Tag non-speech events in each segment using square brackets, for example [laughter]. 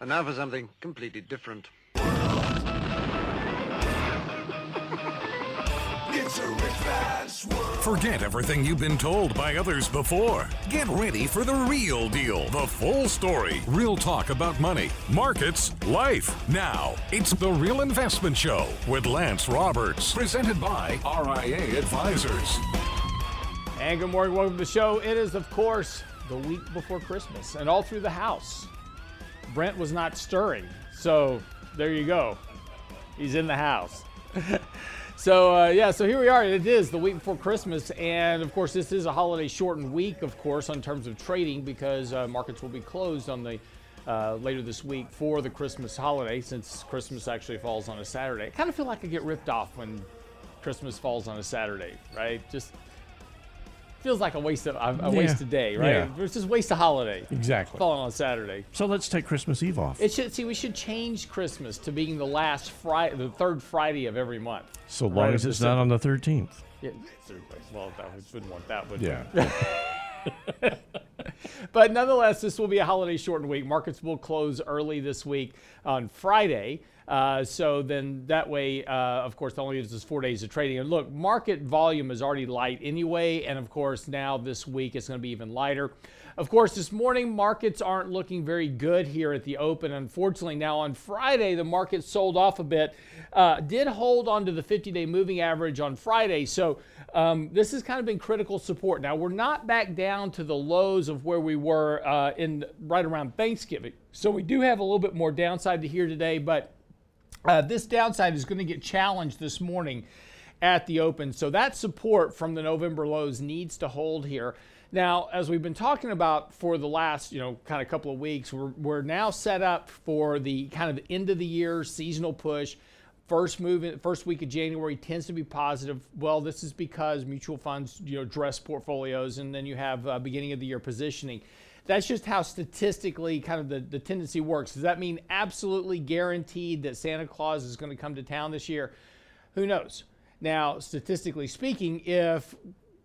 And now for something completely different. Forget everything you've been told by others before. Get ready for the real deal, the full story, real talk about money, markets, life. Now, it's the Real Investment Show with Lance Roberts, presented by RIA Advisors. And good morning, welcome to the show. It is, of course, the week before Christmas, and all through the house, Brent was not stirring. So there you go. He's in the house. [laughs] so uh, yeah, so here we are. It is the week before Christmas, and of course, this is a holiday shortened week, of course, in terms of trading because uh, markets will be closed on the uh, later this week for the Christmas holiday, since Christmas actually falls on a Saturday. I kind of feel like I get ripped off when Christmas falls on a Saturday, right? Just feels like a waste of a, a Yeah. wasted day, right? Yeah. It's just waste a holiday. Exactly. Falling on Saturday. So let's take Christmas Eve off. It should see we should change Christmas to being the last Friday, the third Friday of every month. so long right as it's not on the 13th. Yeah, well, that wouldn't want that, would Yeah. [laughs] But nonetheless, this will be a holiday shortened week. Markets will close early this week on Friday. Uh, so then that way, uh, of course, the only us four days of trading. And look, market volume is already light anyway. And of course, now this week it's going to be even lighter. Of course, this morning markets aren't looking very good here at the open. Unfortunately, now on Friday, the market sold off a bit. Uh, did hold onto the 50 day moving average on Friday. So um, this has kind of been critical support. Now, we're not back down to the lows of where we were uh, in right around Thanksgiving. So we do have a little bit more downside to here today, but uh, this downside is going to get challenged this morning at the open. So that support from the November lows needs to hold here. Now, as we've been talking about for the last, you know, kind of couple of weeks, we're, we're now set up for the kind of end of the year seasonal push. First move, first week of January tends to be positive. Well, this is because mutual funds, you know, dress portfolios, and then you have uh, beginning of the year positioning. That's just how statistically kind of the, the tendency works. Does that mean absolutely guaranteed that Santa Claus is going to come to town this year? Who knows? Now, statistically speaking, if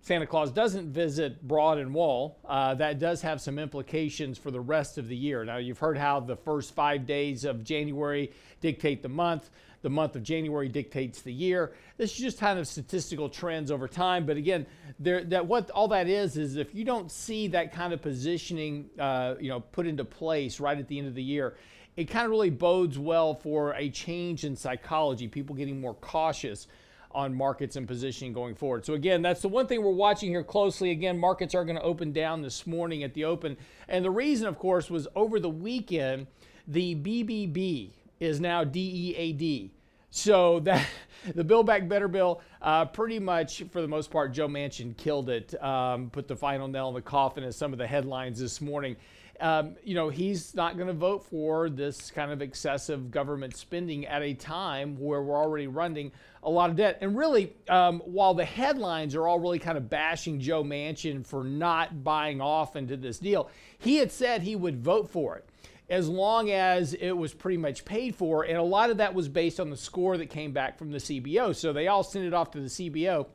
Santa Claus doesn't visit Broad and Wall, uh, that does have some implications for the rest of the year. Now, you've heard how the first five days of January dictate the month, the month of January dictates the year. This is just kind of statistical trends over time. But again, there, that what all that is is if you don't see that kind of positioning, uh, you know, put into place right at the end of the year, it kind of really bodes well for a change in psychology. People getting more cautious on markets and positioning going forward. So again, that's the one thing we're watching here closely. Again, markets are going to open down this morning at the open. And the reason, of course, was over the weekend, the BBB is now DEAD. So that [laughs] the Build Back Better bill, uh, pretty much for the most part, Joe Manchin killed it. Um, put the final nail in the coffin as some of the headlines this morning. Um, you know, he's not going to vote for this kind of excessive government spending at a time where we're already running a lot of debt. And really, um, while the headlines are all really kind of bashing Joe Manchin for not buying off into this deal, he had said he would vote for it as long as it was pretty much paid for. And a lot of that was based on the score that came back from the CBO. So they all sent it off to the CBO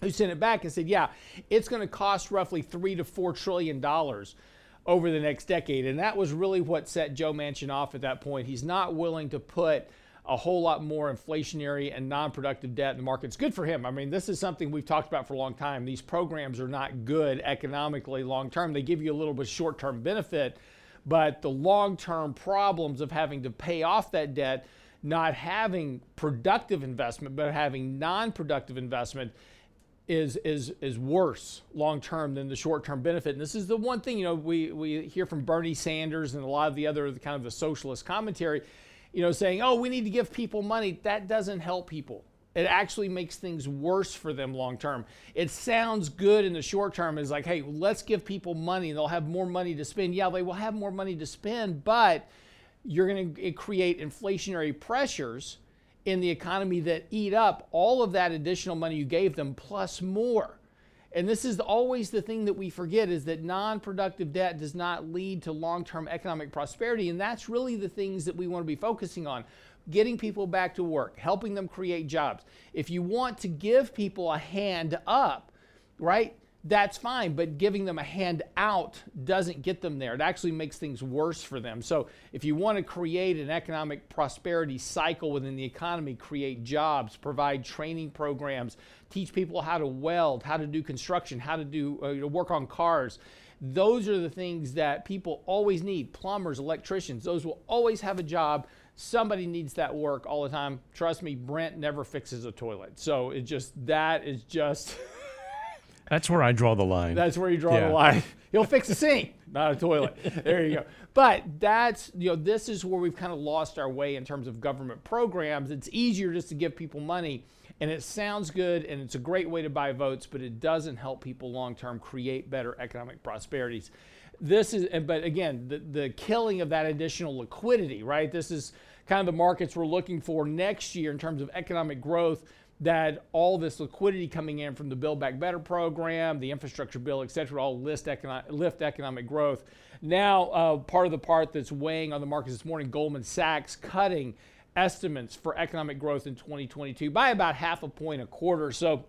who sent it back and said, yeah, it's going to cost roughly three to four trillion dollars over the next decade. And that was really what set Joe Manchin off at that point. He's not willing to put a whole lot more inflationary and non-productive debt in the market. It's good for him. I mean, this is something we've talked about for a long time. These programs are not good economically long term. They give you a little bit short-term benefit, but the long-term problems of having to pay off that debt, not having productive investment, but having non-productive investment is is is worse long term than the short term benefit. And this is the one thing you know we we hear from Bernie Sanders and a lot of the other kind of the socialist commentary, you know, saying, "Oh, we need to give people money." That doesn't help people. It actually makes things worse for them long term. It sounds good in the short term. It's like, hey, let's give people money they'll have more money to spend. Yeah, they will have more money to spend, but you're going to create inflationary pressures in the economy that eat up all of that additional money you gave them plus more. And this is always the thing that we forget is that non-productive debt does not lead to long-term economic prosperity and that's really the things that we want to be focusing on. Getting people back to work, helping them create jobs. If you want to give people a hand up, right? that's fine, but giving them a hand out doesn't get them there. It actually makes things worse for them. So, if you want to create an economic prosperity cycle within the economy, create jobs, provide training programs, teach people how to weld, how to do construction, how to do uh, work on cars. Those are the things that people always need plumbers, electricians, those will always have a job. Somebody needs that work all the time. Trust me, Brent never fixes a toilet. So it just, that is just. [laughs] That's where I draw the line. That's where you draw Yeah. the line. [laughs] He'll fix a sink, not a toilet. There you go. But that's, you know, this is where we've kind of lost our way in terms of government programs. It's easier just to give people money and it sounds good and it's a great way to buy votes, but it doesn't help people long term create better economic prosperities. This is, but again, the, the killing of that additional liquidity, right? This is kind of the markets we're looking for next year in terms of economic growth that all this liquidity coming in from the Build Back Better program, the infrastructure bill, et cetera, all lift, economic, lift economic growth. Now, uh, part of the part that's weighing on the markets this morning, Goldman Sachs cutting estimates for economic growth in 2022 by about half a point a quarter. So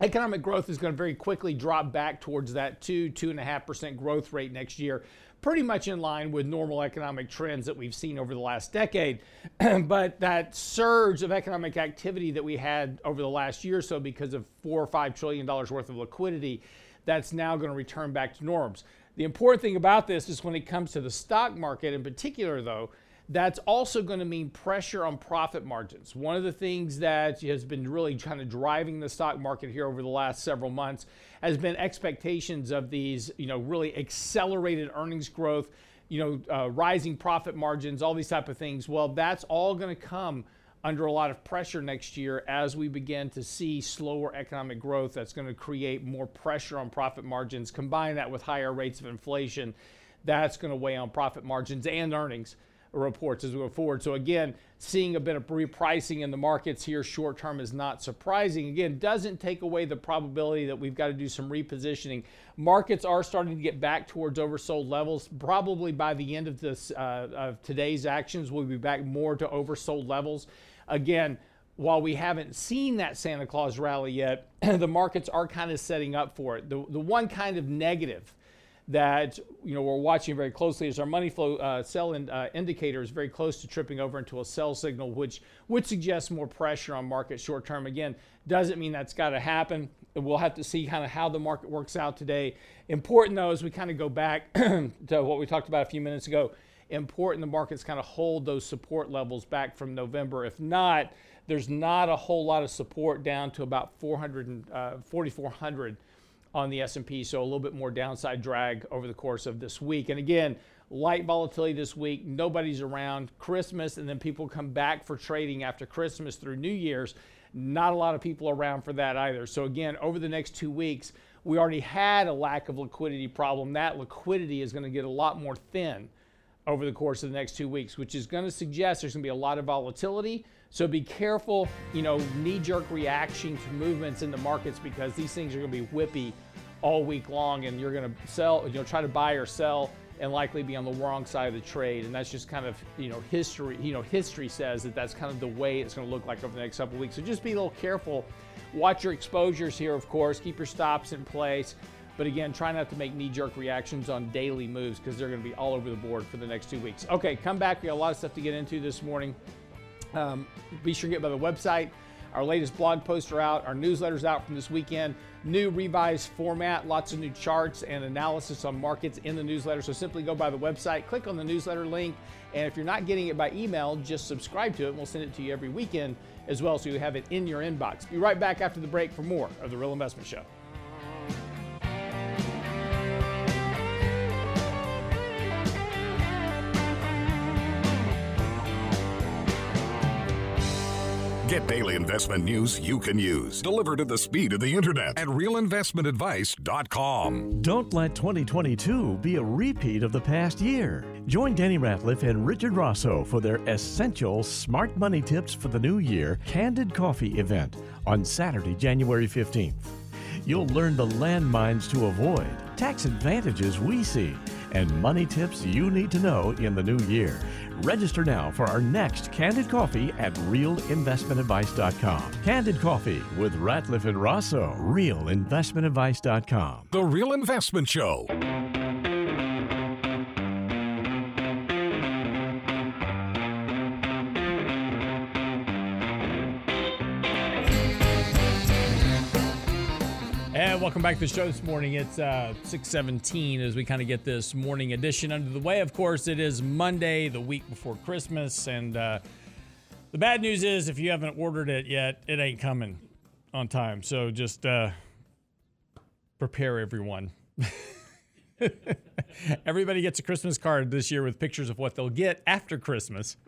economic growth is going to very quickly drop back towards that two, two and a half percent growth rate next year, pretty much in line with normal economic trends that we've seen over the last decade. [clears throat] but that surge of economic activity that we had over the last year or so because of four or five trillion dollars worth of liquidity, that's now going to return back to norms. The important thing about this is when it comes to the stock market in particular, though, that's also going to mean pressure on profit margins. One of the things that has been really kind of driving the stock market here over the last several months has been expectations of these, you know, really accelerated earnings growth, you know, uh, rising profit margins, all these type of things. Well, that's all going to come under a lot of pressure next year as we begin to see slower economic growth that's going to create more pressure on profit margins combine that with higher rates of inflation that's going to weigh on profit margins and earnings reports as we go forward. So again, seeing a bit of repricing in the markets here short term is not surprising. Again, doesn't take away the probability that we've got to do some repositioning. Markets are starting to get back towards oversold levels. Probably by the end of this uh, of today's actions, we'll be back more to oversold levels. Again, while we haven't seen that Santa Claus rally yet, [clears throat] the markets are kind of setting up for it. The, the one kind of negative that you know we're watching very closely is our money flow uh, sell in, uh, indicator is very close to tripping over into a sell signal, which would suggest more pressure on market short term. Again, doesn't mean that's got to happen. We'll have to see kind of how the market works out today. Important though, as we kind of go back [clears throat] to what we talked about a few minutes ago, important the markets kind of hold those support levels back from November. If not, there's not a whole lot of support down to about 400 and, uh, 4,400 on the S&P, so a little bit more downside drag over the course of this week. And again, light volatility this week. Nobody's around. Christmas, and then people come back for trading after Christmas through New Year's. Not a lot of people around for that either. So again, over the next two weeks, we already had a lack of liquidity problem. That liquidity is going to get a lot more thin over the course of the next two weeks, which is going to suggest there's going to be a lot of volatility. So be careful, you know, knee-jerk reaction to movements in the markets because these things are going to be whippy all week long, and you're going to sell, you know, try to buy or sell, and likely be on the wrong side of the trade. And that's just kind of, you know, history. You know, history says that that's kind of the way it's going to look like over the next couple weeks. So just be a little careful. Watch your exposures here, of course. Keep your stops in place. But again, try not to make knee jerk reactions on daily moves because they're going to be all over the board for the next two weeks. Okay, come back. We got a lot of stuff to get into this morning. Um, be sure to get by the website. Our latest blog posts are out. Our newsletter's out from this weekend. New revised format, lots of new charts and analysis on markets in the newsletter. So simply go by the website, click on the newsletter link, and if you're not getting it by email, just subscribe to it and we'll send it to you every weekend as well so you have it in your inbox. Be right back after the break for more of The Real Investment Show. Get daily investment news you can use, delivered at the speed of the internet at realinvestmentadvice.com. Don't let 2022 be a repeat of the past year. Join Danny Ratliff and Richard Rosso for their essential smart money tips for the new year Candid Coffee event on Saturday, January 15th. You'll learn the landmines to avoid, tax advantages we see, and money tips you need to know in the new year. Register now for our next Candid Coffee at realinvestmentadvice.com. Candid Coffee with Ratliff and Rosso, realinvestmentadvice.com. The Real Investment Show. Welcome back to the show this morning. It's uh, 617 as we kind of get this morning edition under the way. Of course, it is Monday, the week before Christmas. And uh, the bad news is if you haven't ordered it yet, it ain't coming on time. So just uh, prepare everyone. [laughs] Everybody gets a Christmas card this year with pictures of what they'll get after Christmas.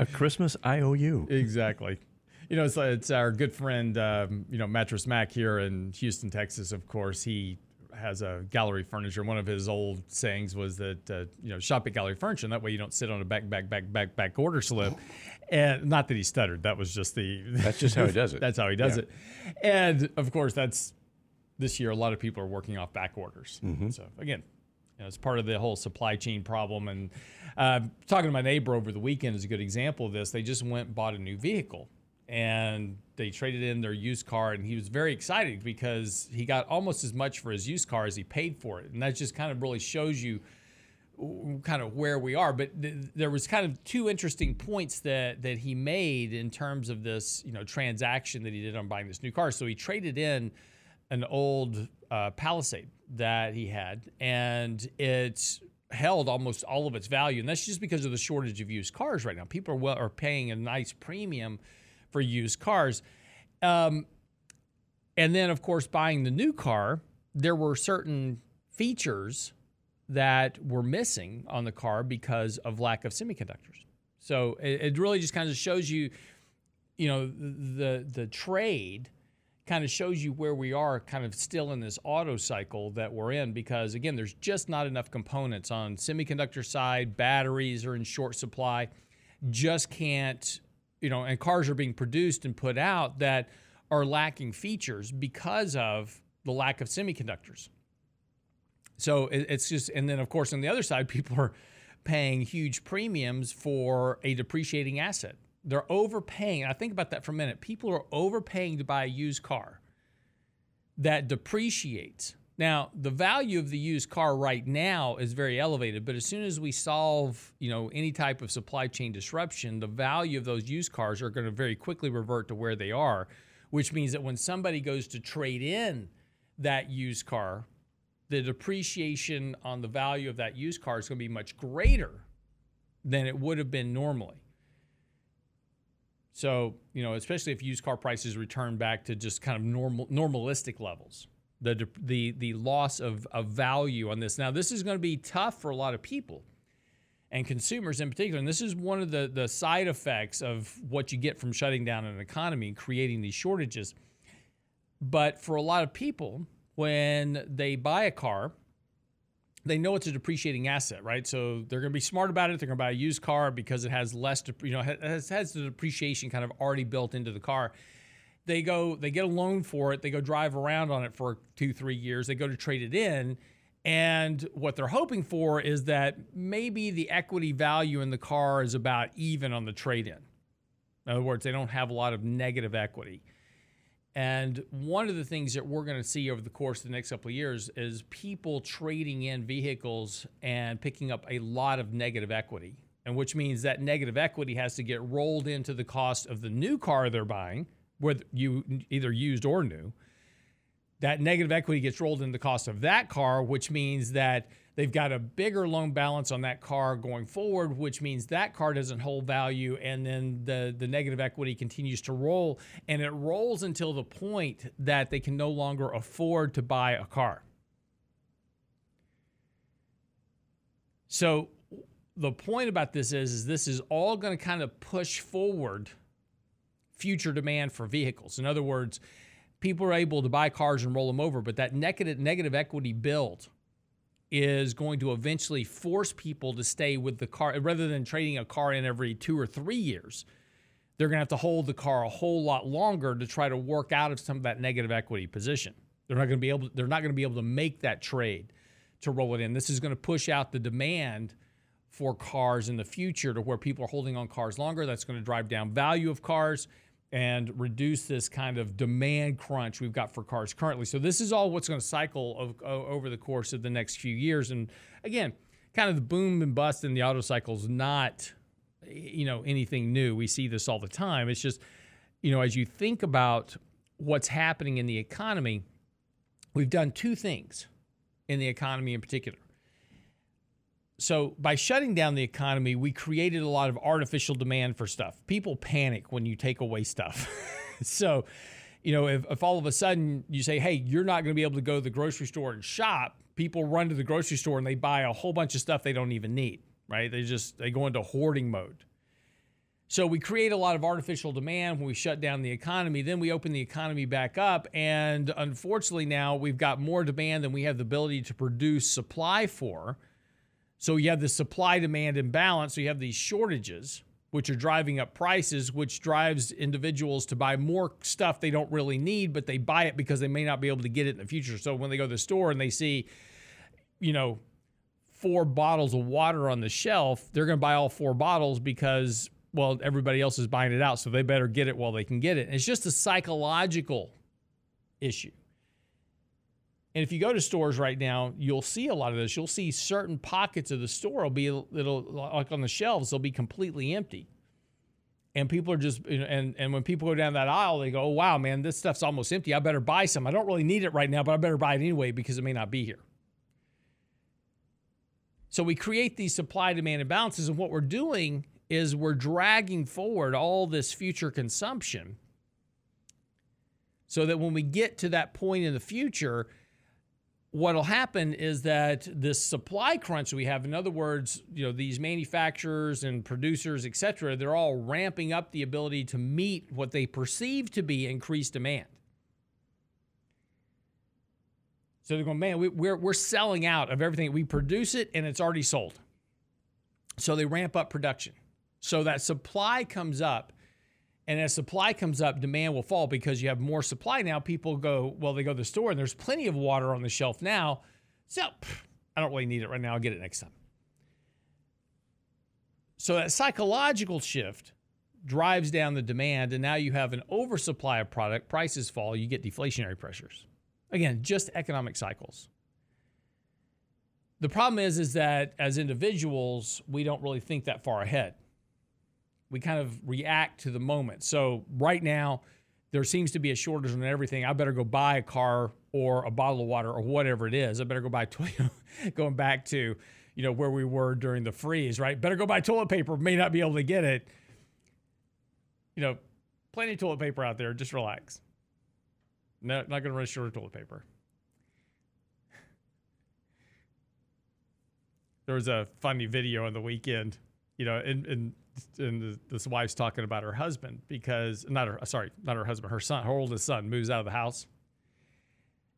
A Christmas IOU. Exactly. You know, it's, it's our good friend, um, you know, Mattress Mac here in Houston, Texas. Of course, he has a gallery furniture. One of his old sayings was that uh, you know shop at gallery furniture. And that way, you don't sit on a back, back, back, back, back order slip. And not that he stuttered. That was just the. [laughs] That's just how he does it. that's how he does Yeah. it. And of course, that's this year. A lot of people are working off back orders. Mm-hmm. So again, you know, it's part of the whole supply chain problem. And uh, talking to my neighbor over the weekend is a good example of this. They just went and bought a new vehicle and they traded in their used car. And he was very excited because he got almost as much for his used car as he paid for it. And that just kind of really shows you kind of where we are. But th- there was kind of two interesting points that that he made in terms of this, you know, transaction that he did on buying this new car. So he traded in an old uh, Palisade that he had, and it held almost all of its value, and that's just because of the shortage of used cars right now. People are well, are paying a nice premium for used cars. Um, and then, of course, buying the new car, there were certain features that were missing on the car because of lack of semiconductors. So it, it really just kind of shows you, you know, the the trade kind of shows you where we are kind of still in this auto cycle that we're in because again there's just not enough components on semiconductor side batteries are in short supply just can't you know and cars are being produced and put out that are lacking features because of the lack of semiconductors so it, it's just and then of course on the other side [laughs] people are paying huge premiums for a depreciating asset they're overpaying. I think about that for a minute. People are overpaying to buy a used car that depreciates. Now, the value of the used car right now is very elevated, but as soon as we solve, you know, any type of supply chain disruption, the value of those used cars are going to very quickly revert to where they are, which means that when somebody goes to trade in that used car, the depreciation on the value of that used car is going to be much greater than it would have been normally. So, you know, especially if used car prices return back to just kind of normal normalistic levels, the the the loss of, of value on this. Now, this is going to be tough for a lot of people and consumers in particular. And this is one of the the side effects of what you get from shutting down an economy and creating these shortages. But for a lot of people, when they buy a car, they know it's a depreciating asset, right? So they're going to be smart about it. They're going to buy a used car because it has less, you know, has, has the depreciation kind of already built into the car. They go, they get a loan for it. They go drive around on it for two, three years. They go to trade it in. And what they're hoping for is that maybe the equity value in the car is about even on the trade in. In other words, they don't have a lot of negative equity. And one of the things that we're going to see over the course of the next couple of years is people trading in vehicles and picking up a lot of negative equity. And which means that negative equity has to get rolled into the cost of the new car they're buying, whether you either used or new. That negative equity gets rolled into the cost of that car, which means that they've got a bigger loan balance on that car going forward, which means that car doesn't hold value, and then the the negative equity continues to roll, and it rolls until the point that they can no longer afford to buy a car. So the point about this is, is this is all going to kind of push forward future demand for vehicles. In other words, people are able to buy cars and roll them over, but that negative negative equity build is going to eventually force people to stay with the car rather than trading a car in every two or three years. They're going to have to hold the car a whole lot longer to try to work out of some of that negative equity position. They're not going to be able. They're not going to be able to make that trade to roll it in. This is going to push out the demand for cars in the future to where people are holding on cars longer. That's going to drive down value of cars and reduce this kind of demand crunch we've got for cars currently. So this is all what's going to cycle of, over the course of the next few years. And again, kind of the boom and bust in the auto cycle is not, you know, anything new. We see this all the time. It's just, you know, as you think about what's happening in the economy, we've done two things in the economy in particular so by shutting down the economy, we created a lot of artificial demand for stuff. People panic when you take away stuff. [laughs] so, you know, if, if all of a sudden you say, hey, you're not going to be able to go to the grocery store and shop, people run to the grocery store and they buy a whole bunch of stuff they don't even need, right? They just they go into hoarding mode. So we create a lot of artificial demand when we shut down the economy. Then we open the economy back up. And unfortunately, now we've got more demand than we have the ability to produce supply for. So you have the supply demand imbalance. So you have these shortages, which are driving up prices, which drives individuals to buy more stuff they don't really need, but they buy it because they may not be able to get it in the future. So when they go to the store and they see, you know, four bottles of water on the shelf, they're going to buy all four bottles because, well, everybody else is buying it out. So they better get it while they can get it. And it's just a psychological issue. And if you go to stores right now, you'll see a lot of this. You'll see certain pockets of the store will be it'll like on the shelves, they'll be completely empty. And people are just and and when people go down that aisle, they go, "Oh wow, man, this stuff's almost empty. I better buy some. I don't really need it right now, but I better buy it anyway because it may not be here." So we create these supply demand imbalances and what we're doing is we're dragging forward all this future consumption so that when we get to that point in the future, what'll happen is that this supply crunch we have in other words you know these manufacturers and producers et cetera they're all ramping up the ability to meet what they perceive to be increased demand. So they're going man we, we're, we're selling out of everything. We produce it and it's already sold. So they ramp up production. So that supply comes up and as supply comes up, demand will fall because you have more supply now. People go, well, they go to the store and there's plenty of water on the shelf now. So I don't really need it right now. I'll get it next time. So that psychological shift drives down the demand, and now you have an oversupply of product. Prices fall, you get deflationary pressures. Again, just economic cycles. The problem is, is that as individuals, we don't really think that far ahead we kind of react to the moment. So right now, there seems to be a shortage on everything. I better go buy a car or a bottle of water or whatever it is. I better go buy toilet. [laughs] going back to, you know, where we were during the freeze, right? Better go buy toilet paper. May not be able to get it. You know, plenty of toilet paper out there. Just relax. No, not going to run short of toilet paper. There was a funny video on the weekend, you know, and, and and this wife's talking about her husband because not her sorry not her husband her son her oldest son moves out of the house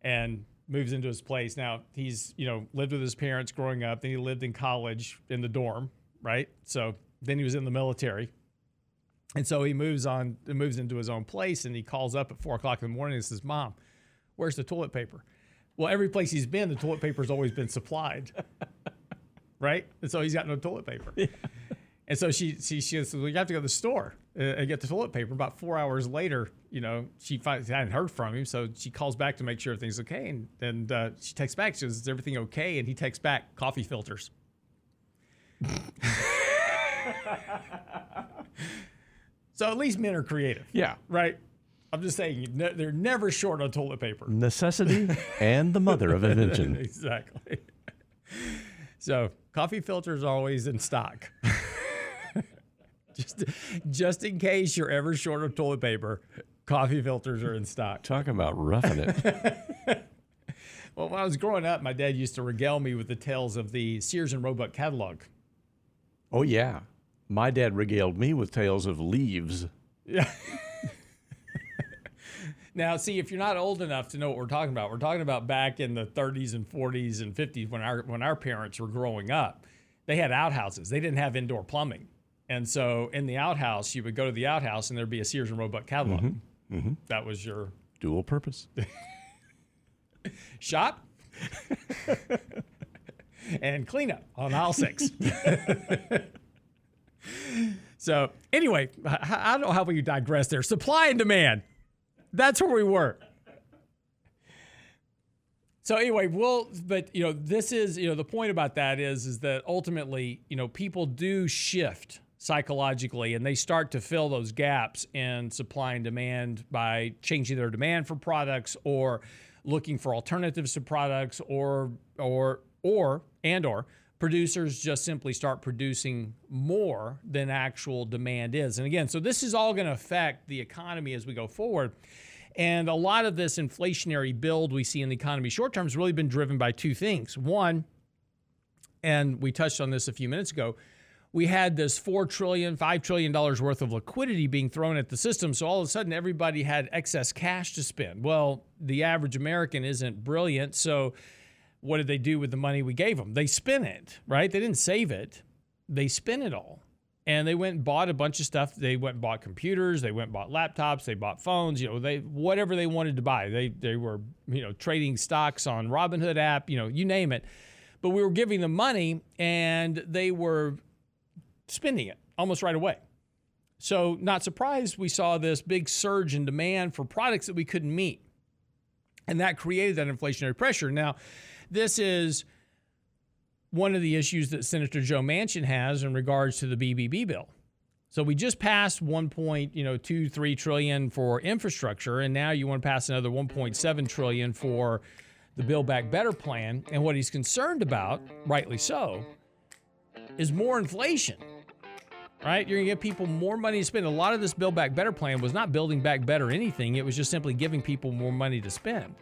and moves into his place. Now he's you know lived with his parents growing up. Then he lived in college in the dorm right? So then he was in the military. And so he moves on moves into his own place and he calls up at four o'clock in the morning and says mom where's the toilet paper? Well every place he's been the toilet paper's always been supplied [laughs] right? And so he's got no toilet paper. Yeah. And so she she she says, "We have to go to the store uh, and get the toilet paper." About four hours later, you know, she finds, hadn't heard from him, so she calls back to make sure everything's okay, and and uh, she texts back. She says, "Is everything okay?" And he texts back, "Coffee filters." so at least men are creative. Yeah. Right. I'm just saying they're never short on toilet paper. Necessity and the mother of invention. [laughs] exactly. So coffee filters are always in stock just, just in case you're ever short of toilet paper, coffee filters are in stock. Talk about roughing it. [laughs] well, when I was growing up, my dad used to regale me with the tales of the Sears and Roebuck catalog. Oh, yeah. My dad regaled me with tales of leaves. Yeah. [laughs] now, see, if you're not old enough to know what we're talking about, we're talking about back in the 30s and 40s and 50s when our when our parents were growing up. They had outhouses. They didn't have indoor plumbing. And so in the outhouse, you would go to the outhouse and there'd be a Sears and Roebuck catalog. Mm-hmm. Mm-hmm. That was your dual purpose [laughs] shop. and cleanup on aisle six. [laughs] so anyway, I, I don't know how we digress there. Supply and demand. That's where we were. So anyway, we'll but you know this is you know the point about that is is that ultimately you know people do shift psychologically and they start to fill those gaps in supply and demand by changing their demand for products or looking for alternatives to products or or or and or producers just simply start producing more than actual demand is. And again, so this is all going to affect the economy as we go forward. And a lot of this inflationary build we see in the economy short term has really been driven by two things. One, and we touched on this a few minutes ago, we had this four trillion, five trillion dollars worth of liquidity being thrown at the system. So all of a sudden, everybody had excess cash to spend. Well, the average American isn't brilliant. So what did they do with the money we gave them? They spent it, right? They didn't save it. They spent it all and they went and bought a bunch of stuff. They went and bought computers, they went and bought laptops, they bought phones, you know, they whatever they wanted to buy. They they were, you know, trading stocks on Robinhood app, you know, you name it. But we were giving them money and they were spending it almost right away. So, not surprised we saw this big surge in demand for products that we couldn't meet. And that created that inflationary pressure. Now, this is one of the issues that Senator Joe Manchin has in regards to the BBB bill. So we just passed 1. Point, you know, 2 3 trillion for infrastructure and now you want to pass another 1.7 trillion for the Build Back Better plan and what he's concerned about, rightly so, is more inflation. Right? You're going to give people more money to spend. A lot of this Build Back Better plan was not building back better anything. It was just simply giving people more money to spend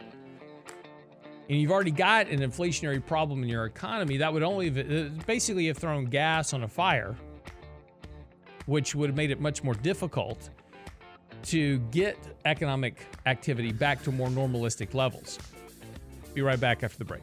and you've already got an inflationary problem in your economy, that would only uh, basically have thrown gas on a fire, which would have made it much more difficult to get economic activity back to more normalistic levels. Be right back after the break.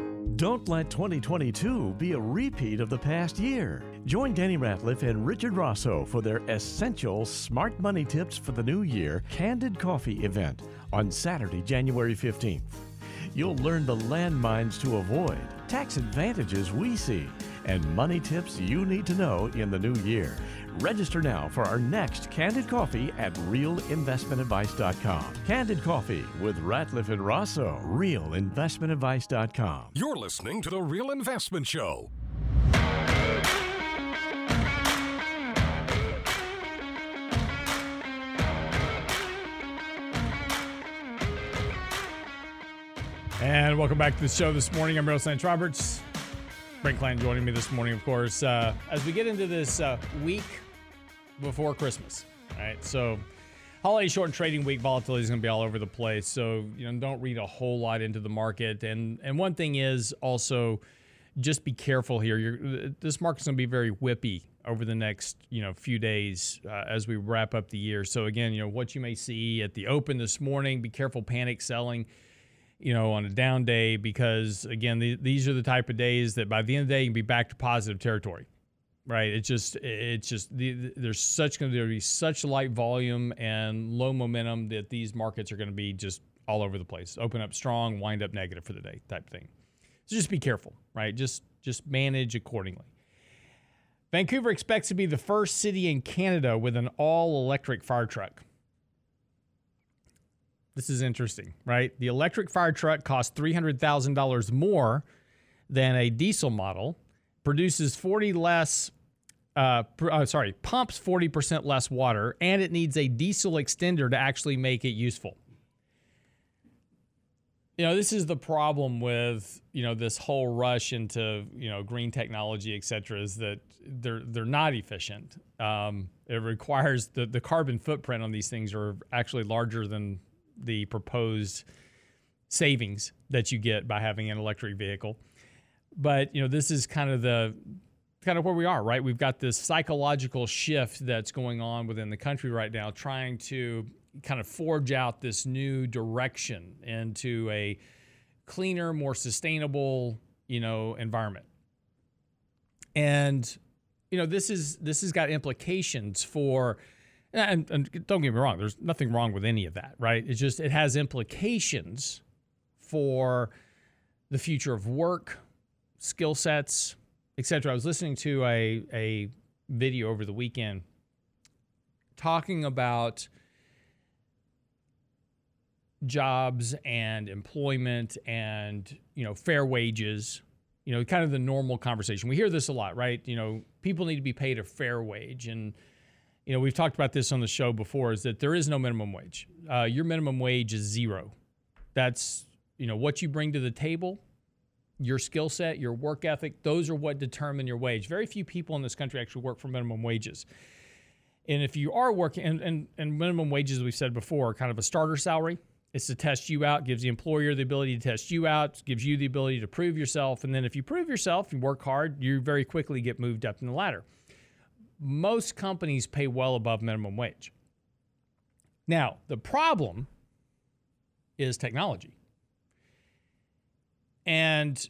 Don't let 2022 be a repeat of the past year. Join Danny Ratliff and Richard Rosso for their essential smart money tips for the new year Candid Coffee event on Saturday, January 15th. You'll learn the landmines to avoid, tax advantages we see, and money tips you need to know in the new year. Register now for our next Candid Coffee at realinvestmentadvice.com. Candid Coffee with Ratliff and Rosso, realinvestmentadvice.com. You're listening to The Real Investment Show. And welcome back to the show this morning. I'm Rose Lance Roberts. Brent Klein joining me this morning, of course, uh, as we get into this uh, week before Christmas. All right, so holiday short trading week volatility is going to be all over the place. So you know, don't read a whole lot into the market. And and one thing is also just be careful here. You're, this market's going to be very whippy over the next you know few days uh, as we wrap up the year. So again, you know what you may see at the open this morning. Be careful panic selling you know, on a down day because again, the, these are the type of days that by the end of the day you can be back to positive territory, right? It's just, it's just the, there's such going to be such light volume and low momentum that these markets are going to be just all over the place. Open up strong, wind up negative for the day, type thing. So just be careful, right? Just just manage accordingly. Vancouver expects to be the first city in Canada with an all electric fire truck. This is interesting, right? The electric fire truck costs $300,000 more than a diesel model, produces 40 less uh, uh, sorry, pumps 40% less water, and it needs a diesel extender to actually make it useful. You know, this is the problem with, you know, this whole rush into, you know, green technology, et cetera, is that they're, they're not efficient. Um, it requires the, the carbon footprint on these things are actually larger than the proposed savings that you get by having an electric vehicle. But you know, this is kind of the kind of where we are, right? We've got this psychological shift that's going on within the country right now, trying to kind of forge out this new direction into a cleaner, more sustainable, you know, environment. And you know, this is this has got implications for and, and don't get me wrong, there's nothing wrong with any of that, right? It's just it has implications for the future of work, skill sets, etc. I was listening to a a video over the weekend talking about jobs and employment and you know fair wages you know kind of the normal conversation we hear this a lot right you know people need to be paid a fair wage and you know we've talked about this on the show before is that there is no minimum wage. Uh, your minimum wage is zero. That's you know what you bring to the table your skill set your work ethic those are what determine your wage. Very few people in this country actually work for minimum wages. And if you are working and, and, and minimum wages we've said before are kind of a starter salary. It's to test you out, gives the employer the ability to test you out, gives you the ability to prove yourself. And then if you prove yourself and work hard, you very quickly get moved up in the ladder. Most companies pay well above minimum wage. Now, the problem is technology. And,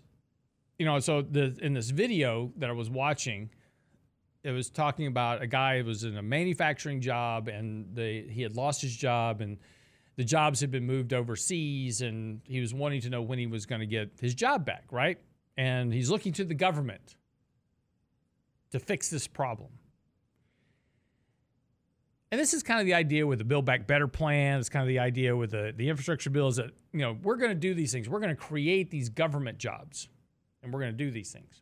you know, so the, in this video that I was watching, it was talking about a guy who was in a manufacturing job and they, he had lost his job and the jobs had been moved overseas and he was wanting to know when he was going to get his job back, right? And he's looking to the government to fix this problem. And this is kind of the idea with the Build Back Better plan. It's kind of the idea with the, the infrastructure bill is that, you know, we're going to do these things. We're going to create these government jobs and we're going to do these things.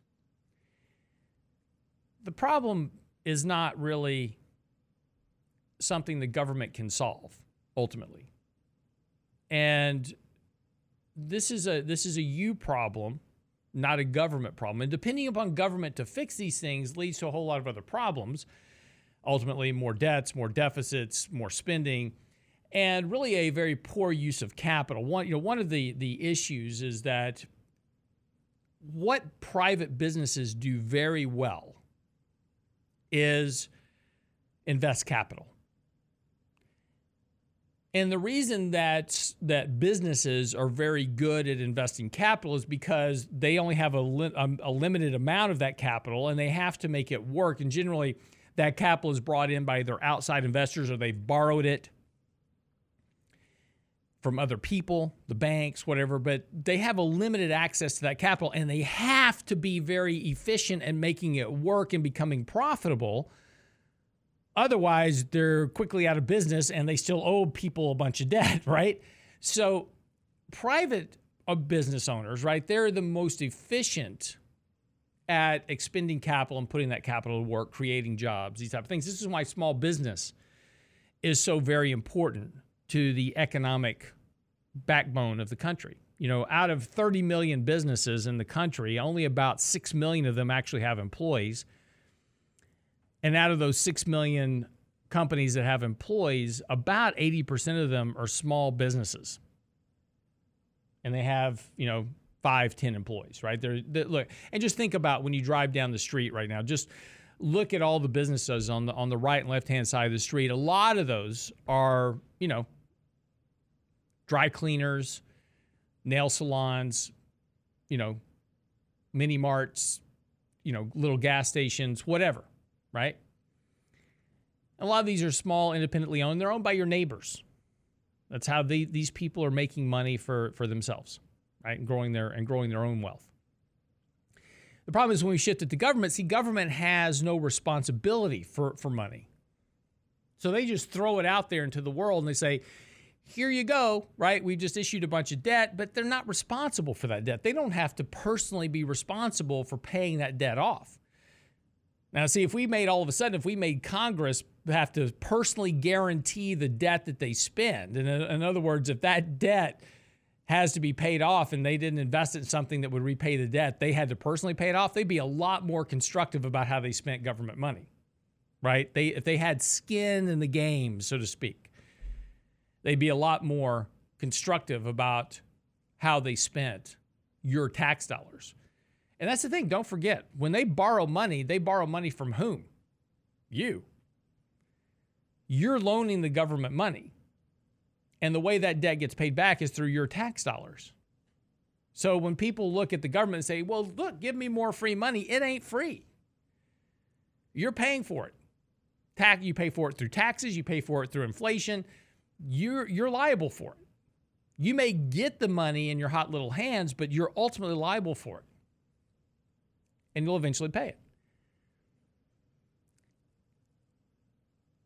The problem is not really something the government can solve ultimately. And this is a this is a you problem, not a government problem. And depending upon government to fix these things leads to a whole lot of other problems. Ultimately, more debts, more deficits, more spending, and really a very poor use of capital. One, you know, one of the the issues is that what private businesses do very well is invest capital. And the reason that that businesses are very good at investing capital is because they only have a, li- a, limited amount of that capital and they have to make it work. And generally, that capital is brought in by either outside investors or they've borrowed it from other people, the banks, whatever. But they have a limited access to that capital and they have to be very efficient in making it work and becoming profitable Otherwise, they're quickly out of business and they still owe people a bunch of debt, [laughs] right? So, private uh, business owners, right, they're the most efficient at expending capital and putting that capital to work, creating jobs, these type of things. This is why small business is so very important to the economic backbone of the country. You know, out of 30 million businesses in the country, only about 6 million of them actually have employees. And out of those 6 million companies that have employees, about 80% of them are small businesses. And they have, you know, five, 10 employees, right? They're, they, look, and just think about when you drive down the street right now, just look at all the businesses on the on the right and left hand side of the street. A lot of those are, you know, dry cleaners, nail salons, you know, mini marts, you know, little gas stations, whatever right? A lot of these are small, independently owned. They're owned by your neighbors. That's how they, these people are making money for, for themselves, right? And growing their and growing their own wealth. The problem is when we shift it to government, see, government has no responsibility for, for money. So they just throw it out there into the world and they say, here you go, right? We've just issued a bunch of debt, but they're not responsible for that debt. They don't have to personally be responsible for paying that debt off. Now, see, if we made all of a sudden, if we made Congress have to personally guarantee the debt that they spend, in, in other words, if that debt has to be paid off and they didn't invest it in something that would repay the debt, they had to personally pay it off, they'd be a lot more constructive about how they spent government money, right? They, if they had skin in the game, so to speak, they'd be a lot more constructive about how they spent your tax dollars. And that's the thing, don't forget, when they borrow money, they borrow money from whom? You. You're loaning the government money. And the way that debt gets paid back is through your tax dollars. So when people look at the government and say, well, look, give me more free money, it ain't free. You're paying for it. Tax, you pay for it through taxes, you pay for it through inflation. You're, you're liable for it. You may get the money in your hot little hands, but you're ultimately liable for it. And you'll eventually pay it.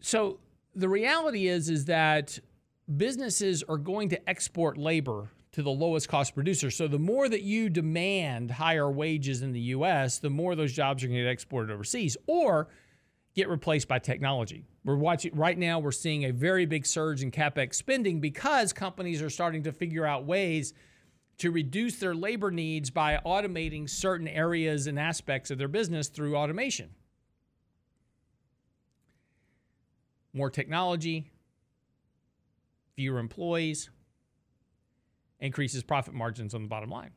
So the reality is is that businesses are going to export labor to the lowest cost producer. So the more that you demand higher wages in the US, the more those jobs are going to get exported overseas or get replaced by technology. We're watching right now we're seeing a very big surge in capex spending because companies are starting to figure out ways to reduce their labor needs by automating certain areas and aspects of their business through automation. More technology, fewer employees, increases profit margins on the bottom line.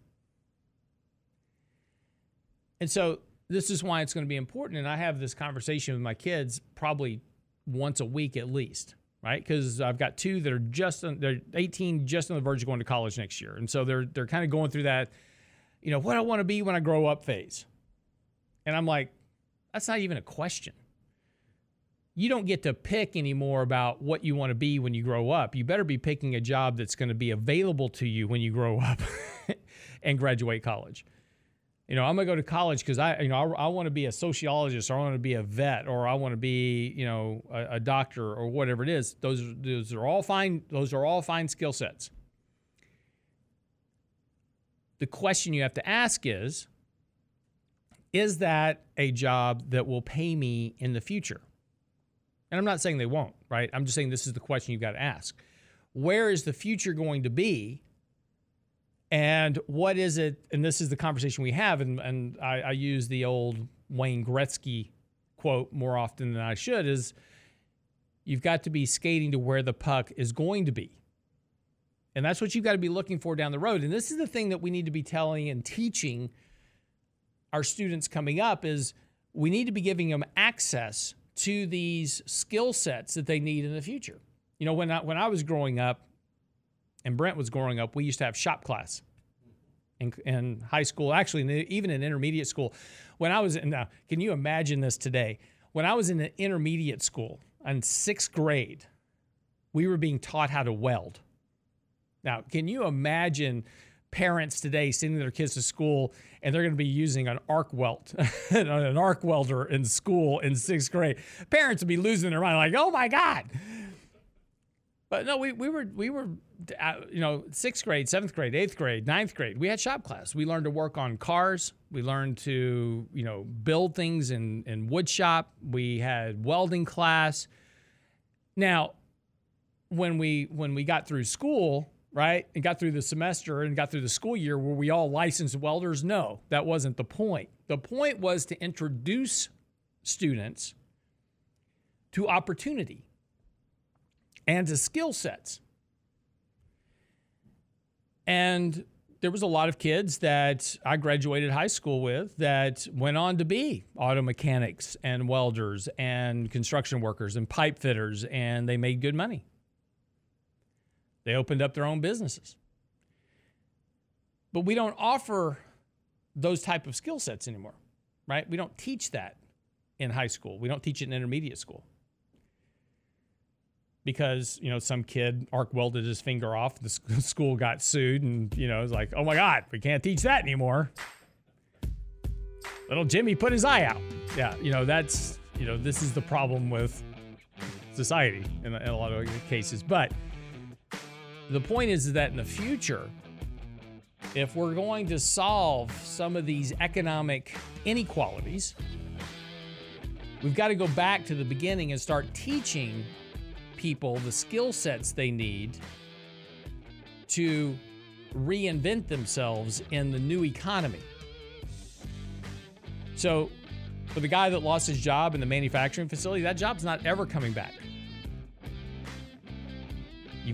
And so this is why it's going to be important. And I have this conversation with my kids probably once a week at least, right? Because I've got two that are just they're 18, just on the verge of going to college next year, and so they're they're kind of going through that, you know, what I want to be when I grow up phase. And I'm like, that's not even a question you don't get to pick anymore about what you want to be when you grow up. You better be picking a job that's going to be available to you when you grow up [laughs] and graduate college. You know, I'm going to go to college because I, you know, I, I, want to be a sociologist or I want to be a vet or I want to be, you know, a, a doctor or whatever it is. Those, those are all fine. Those are all fine skill sets. The question you have to ask is, is that a job that will pay me in the future? And I'm not saying they won't, right? I'm just saying this is the question you've got to ask. Where is the future going to be? And what is it? And this is the conversation we have. And, and I, I use the old Wayne Gretzky quote more often than I should is you've got to be skating to where the puck is going to be. And that's what you've got to be looking for down the road. And this is the thing that we need to be telling and teaching our students coming up is we need to be giving them access to these skill sets that they need in the future. You know, when I, when I was growing up and Brent was growing up, we used to have shop class in, in high school, actually, even in intermediate school. When I was in, now, can you imagine this today? When I was in an intermediate school in sixth grade, we were being taught how to weld. Now, can you imagine parents today sending their kids to school and they're going to be using an arc welt, [laughs] an arc welder in school in sixth grade. Parents would be losing their mind, like, oh my God. But no, we, we were we were uh, you know sixth grade, seventh grade, eighth grade, ninth grade. We had shop class. We learned to work on cars. We learned to you know build things in in wood shop. We had welding class. Now, when we when we got through school, right? And got through the semester and got through the school year where we all licensed welders? No, that wasn't the point. The point was to introduce students to opportunity and to skill sets. And there was a lot of kids that I graduated high school with that went on to be auto mechanics and welders and construction workers and pipe fitters, and they made good money. They opened up their own businesses. But we don't offer those type of skill sets anymore, right? We don't teach that in high school. We don't teach it in intermediate school. Because, you know, some kid arc welded his finger off, the [laughs] school got sued, and, you know, it's like, oh my God, we can't teach that anymore. Little Jimmy put his eye out. Yeah, you know, that's, you know, this is the problem with society in a, in a lot of cases. But, the point is that in the future, if we're going to solve some of these economic inequalities, we've got to go back to the beginning and start teaching people the skill sets they need to reinvent themselves in the new economy. So, for the guy that lost his job in the manufacturing facility, that job's not ever coming back.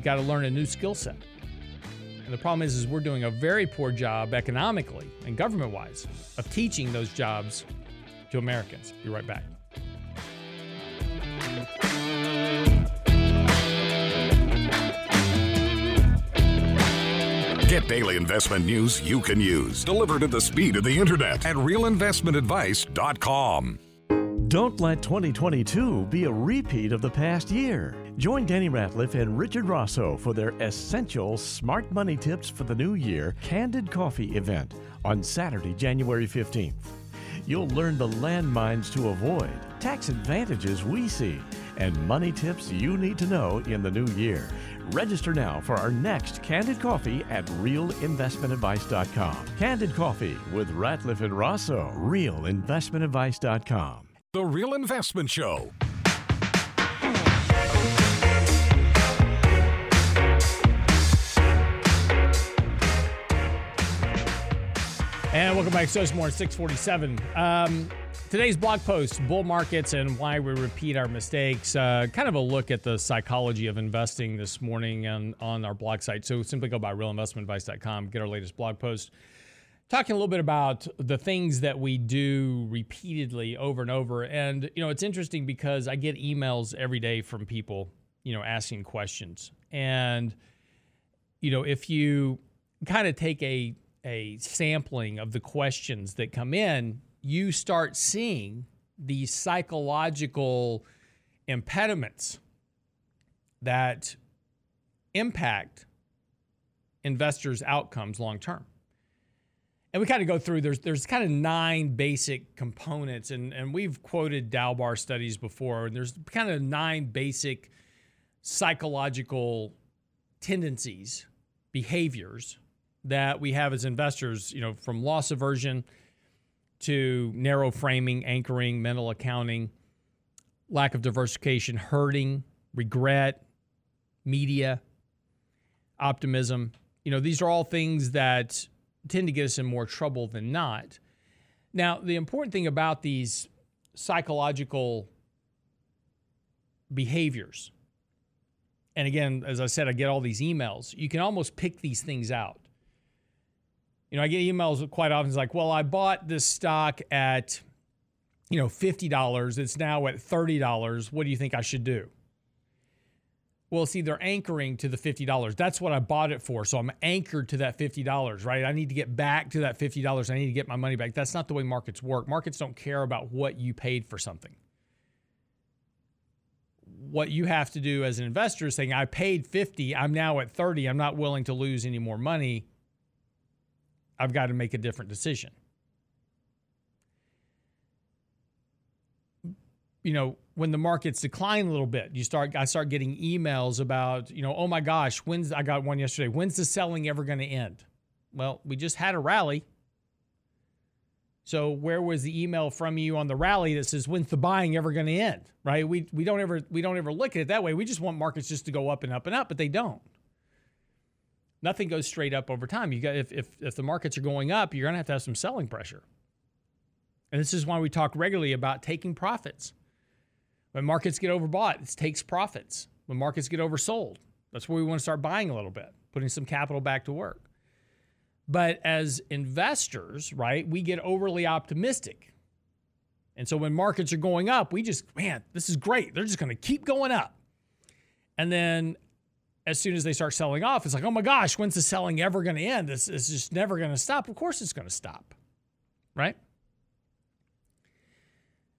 You've got to learn a new skill set. And the problem is, is we're doing a very poor job economically and government-wise of teaching those jobs to Americans. Be right back. Get daily investment news you can use, delivered at the speed of the internet at realinvestmentadvice.com. Don't let 2022 be a repeat of the past year. Join Danny Ratliff and Richard Rosso for their essential smart money tips for the new year Candid Coffee event on Saturday, January 15th. You'll learn the landmines to avoid, tax advantages we see, and money tips you need to know in the new year. Register now for our next Candid Coffee at realinvestmentadvice.com. Candid Coffee with Ratliff and Rosso, realinvestmentadvice.com. The Real Investment Show. And welcome back to Social More 647. Um, today's blog post, Bull Markets and Why We Repeat Our Mistakes. Uh, kind of a look at the psychology of investing this morning on, on our blog site. So simply go by realinvestmentadvice.com, get our latest blog post. Talking a little bit about the things that we do repeatedly over and over. And, you know, it's interesting because I get emails every day from people, you know, asking questions. And, you know, if you kind of take a a sampling of the questions that come in, you start seeing these psychological impediments that impact investors' outcomes long term. And we kind of go through there's there's kind of nine basic components, and, and we've quoted Dalbar studies before, and there's kind of nine basic psychological tendencies, behaviors that we have as investors, you know, from loss aversion to narrow framing, anchoring, mental accounting, lack of diversification, herding, regret, media, optimism. You know, these are all things that tend to get us in more trouble than not. Now, the important thing about these psychological behaviors, and again, as I said, I get all these emails, you can almost pick these things out. You know, I get emails quite often. It's like, well, I bought this stock at, you know, $50. It's now at $30. What do you think I should do? Well, see, they're anchoring to the $50. That's what I bought it for. So I'm anchored to that $50, right? I need to get back to that $50. I need to get my money back. That's not the way markets work. Markets don't care about what you paid for something. What you have to do as an investor is saying, I paid 50, I'm now at 30, I'm not willing to lose any more money I've got to make a different decision. You know, when the markets decline a little bit, you start I start getting emails about, you know, oh my gosh, when's I got one yesterday. When's the selling ever going to end? Well, we just had a rally. So where was the email from you on the rally that says when's the buying ever going to end? Right? We we don't ever we don't ever look at it that way. We just want markets just to go up and up and up, but they don't nothing goes straight up over time. You got if if if the markets are going up, you're going to have to have some selling pressure. And this is why we talk regularly about taking profits. When markets get overbought, it takes profits. When markets get oversold, that's where we want to start buying a little bit, putting some capital back to work. But as investors, right, we get overly optimistic. And so when markets are going up, we just, man, this is great. They're just going to keep going up. And then as soon as they start selling off, it's like, oh my gosh, when's the selling ever going to end? This is just never going to stop. Of course, it's going to stop, right?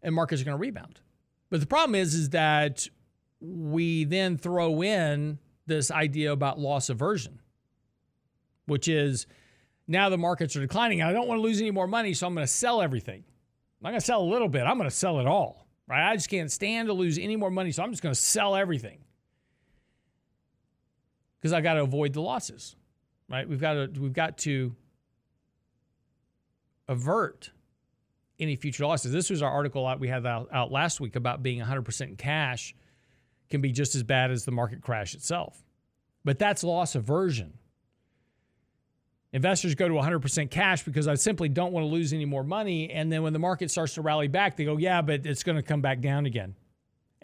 And markets are going to rebound. But the problem is, is that we then throw in this idea about loss aversion, which is now the markets are declining. I don't want to lose any more money, so I'm going to sell everything. I'm not going to sell a little bit. I'm going to sell it all, right? I just can't stand to lose any more money, so I'm just going to sell everything because I got to avoid the losses, right? We've got to we've got to avert any future losses. This was our article out we had out, out last week about being 100% in cash can be just as bad as the market crash itself. But that's loss aversion. Investors go to 100% cash because I simply don't want to lose any more money. And then when the market starts to rally back, they go, yeah, but it's going to come back down again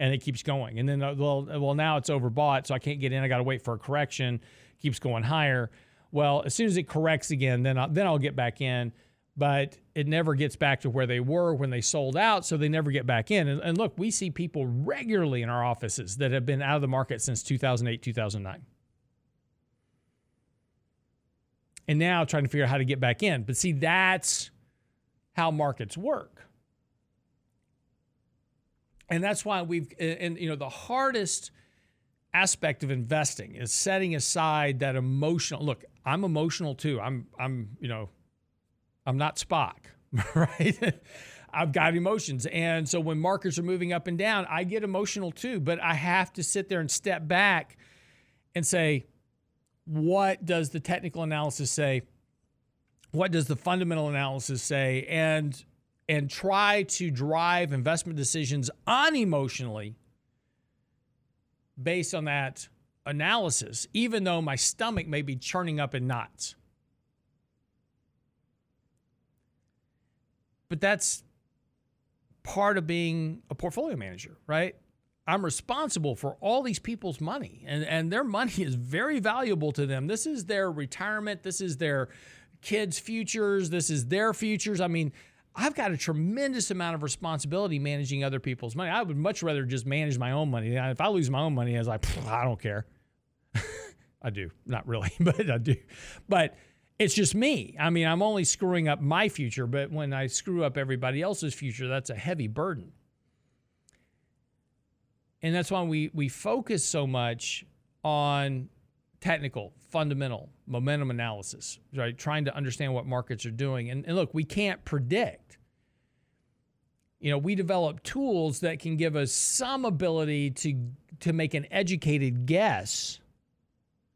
and it keeps going. And then, uh, well, well, now it's overbought, so I can't get in. I got to wait for a correction. Keeps going higher. Well, as soon as it corrects again, then I'll, then I'll get back in. But it never gets back to where they were when they sold out, so they never get back in. And, and look, we see people regularly in our offices that have been out of the market since 2008, 2009. And now trying to figure out how to get back in. But see, that's how markets work. And that's why we've, and you know, the hardest aspect of investing is setting aside that emotional look i'm emotional too. I'm i'm you know i'm not spock [laughs] right? I've got emotions. And so when markets are moving up and down i get emotional too but i have to sit there and step back and say what does the technical analysis say? What does the fundamental analysis say? And and try to drive investment decisions unemotionally based on that analysis, even though my stomach may be churning up in knots. But that's part of being a portfolio manager, right? I'm responsible for all these people's money, and, and their money is very valuable to them. This is their retirement, this is their kids' futures, this is their futures. I mean, I've got a tremendous amount of responsibility managing other people's money. I would much rather just manage my own money. If I lose my own money, I was like, I don't care. [laughs] I do, not really, [laughs] but I do. But it's just me. I mean, I'm only screwing up my future, but when I screw up everybody else's future, that's a heavy burden. And that's why we we focus so much on technical, fundamental, momentum analysis, right? Trying to understand what markets are doing. And, and, look, we can't predict. You know, we develop tools that can give us some ability to to make an educated guess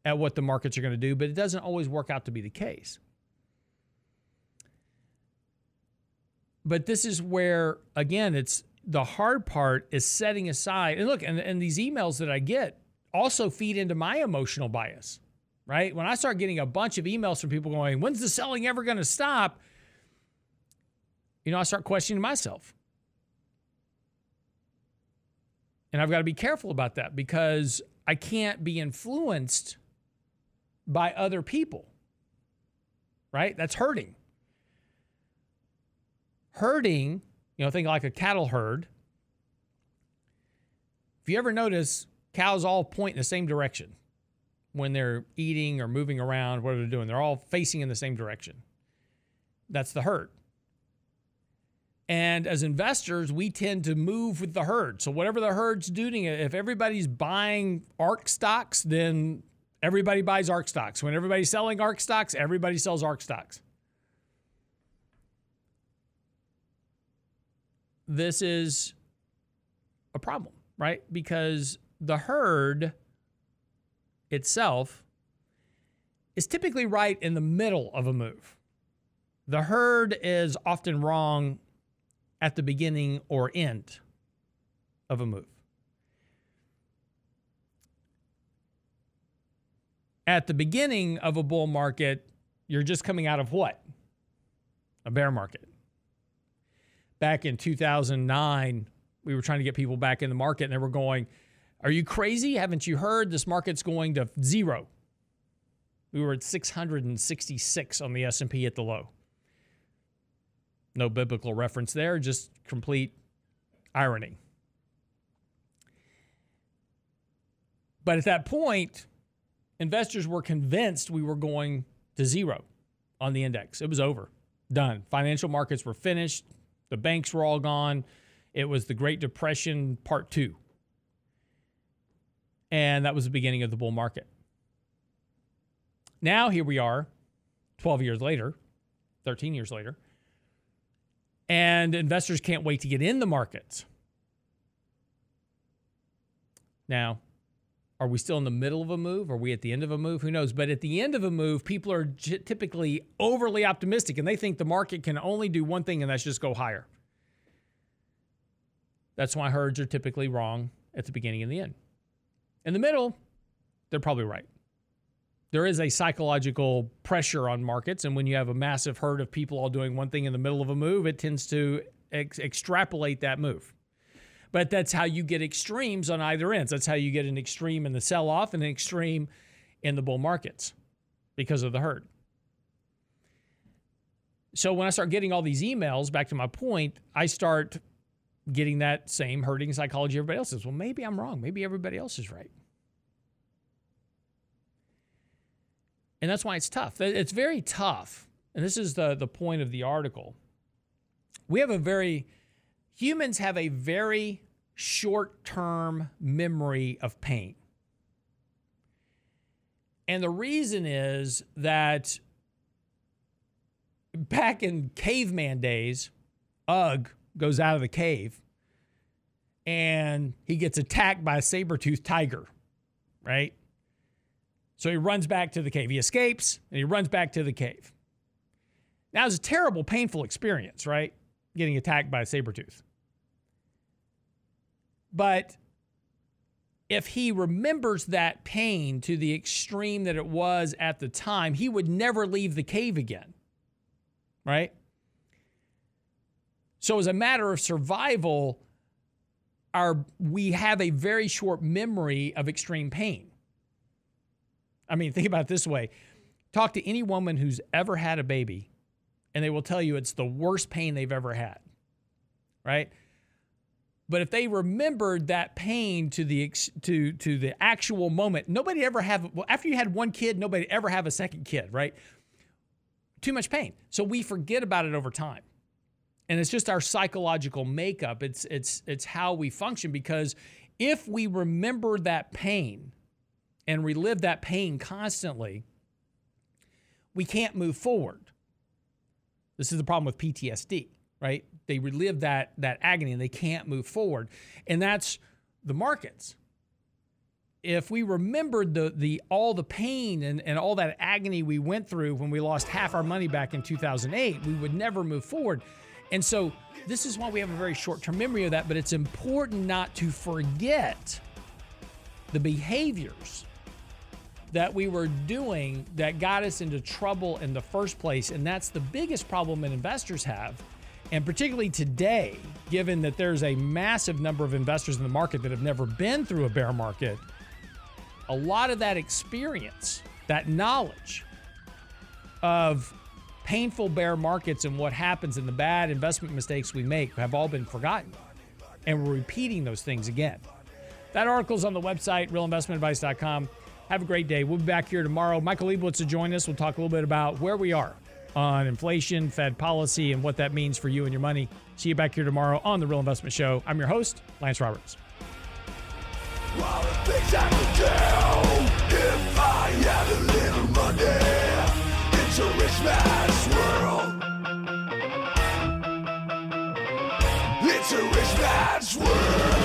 at what the markets are going to do, but it doesn't always work out to be the case. But this is where, again, it's the hard part is setting aside. And look, and, and these emails that I get also feed into my emotional bias, right? When I start getting a bunch of emails from people going, when's the selling ever going to stop? You know, I start questioning myself. And I've got to be careful about that because I can't be influenced by other people, right? That's herding. Herding, you know, think like a cattle herd. If you ever notice, cows all point in the same direction when they're eating or moving around, what they're doing. They're all facing in the same direction. That's the herd. And as investors, we tend to move with the herd. So whatever the herd's doing, if everybody's buying ARK stocks, then everybody buys ARK stocks. When everybody's selling ARK stocks, everybody sells ARK stocks. This is a problem, right? Because the herd itself is typically right in the middle of a move. The herd is often wrong at the beginning or end of a move. At the beginning of a bull market, you're just coming out of what? A bear market. Back in 2009, we were trying to get people back in the market and they were going, are you crazy? Haven't you heard this market's going to zero? We were at 666 on the S&P at the low. No biblical reference there, just complete irony. But at that point, investors were convinced we were going to zero on the index. It was over, done. Financial markets were finished, the banks were all gone. It was the Great Depression part two. And that was the beginning of the bull market. Now, here we are, 12 years later, 13 years later, and investors can't wait to get in the markets. Now, are we still in the middle of a move? Are we at the end of a move? Who knows? But at the end of a move, people are typically overly optimistic and they think the market can only do one thing, and that's just go higher. That's why herds are typically wrong at the beginning and the end. In the middle, they're probably right. There is a psychological pressure on markets, and when you have a massive herd of people all doing one thing in the middle of a move, it tends to ex- extrapolate that move. But that's how you get extremes on either ends. That's how you get an extreme in the sell off and an extreme in the bull markets. because of the herd. So when I start getting all these emails, back to my point, I start getting that same herding psychology everybody else is. Well, maybe I'm wrong. Maybe everybody else is right. And that's why it's tough. It's very tough. And this is the, the point of the article. We have a very, humans have a very short term memory of pain. And the reason is that back in caveman days, Ugg goes out of the cave and he gets attacked by a saber-toothed tiger, right? So he runs back to the cave. He escapes and he runs back to the cave. Now, it's a terrible, painful experience, right? Getting attacked by a saber tooth. But if he remembers that pain to the extreme that it was at the time, he would never leave the cave again, right? So, as a matter of survival, our, we have a very short memory of extreme pain. I mean, think about it this way talk to any woman who's ever had a baby, and they will tell you it's the worst pain they've ever had, right? But if they remembered that pain to the to to the actual moment, nobody ever have well after you had one kid, nobody ever have a second kid, right? Too much pain. So we forget about it over time. And it's just our psychological makeup. It's it's it's how we function because if we remember that pain and relive that pain constantly, we can't move forward. This is the problem with PTSD, right? They relive that that agony and they can't move forward. And that's the markets. If we remembered the the all the pain and, and all that agony we went through when we lost half our money back in 2008, we would never move forward. And so this is why we have a very short-term memory of that, but it's important not to forget the behaviors that we were doing that got us into trouble in the first place. And that's the biggest problem that investors have. And particularly today, given that there's a massive number of investors in the market that have never been through a bear market, a lot of that experience, that knowledge of painful bear markets and what happens and the bad investment mistakes we make have all been forgotten. And we're repeating those things again. That article's on the website, realinvestmentadvice.com. Have a great day. We'll be back here tomorrow. Michael Lebowitz will join us. We'll talk a little bit about where we are on inflation, Fed policy, and what that means for you and your money. See you back here tomorrow on The Real Investment Show. I'm your host, Lance Roberts. It's a rich man's world. It's a rich man's world.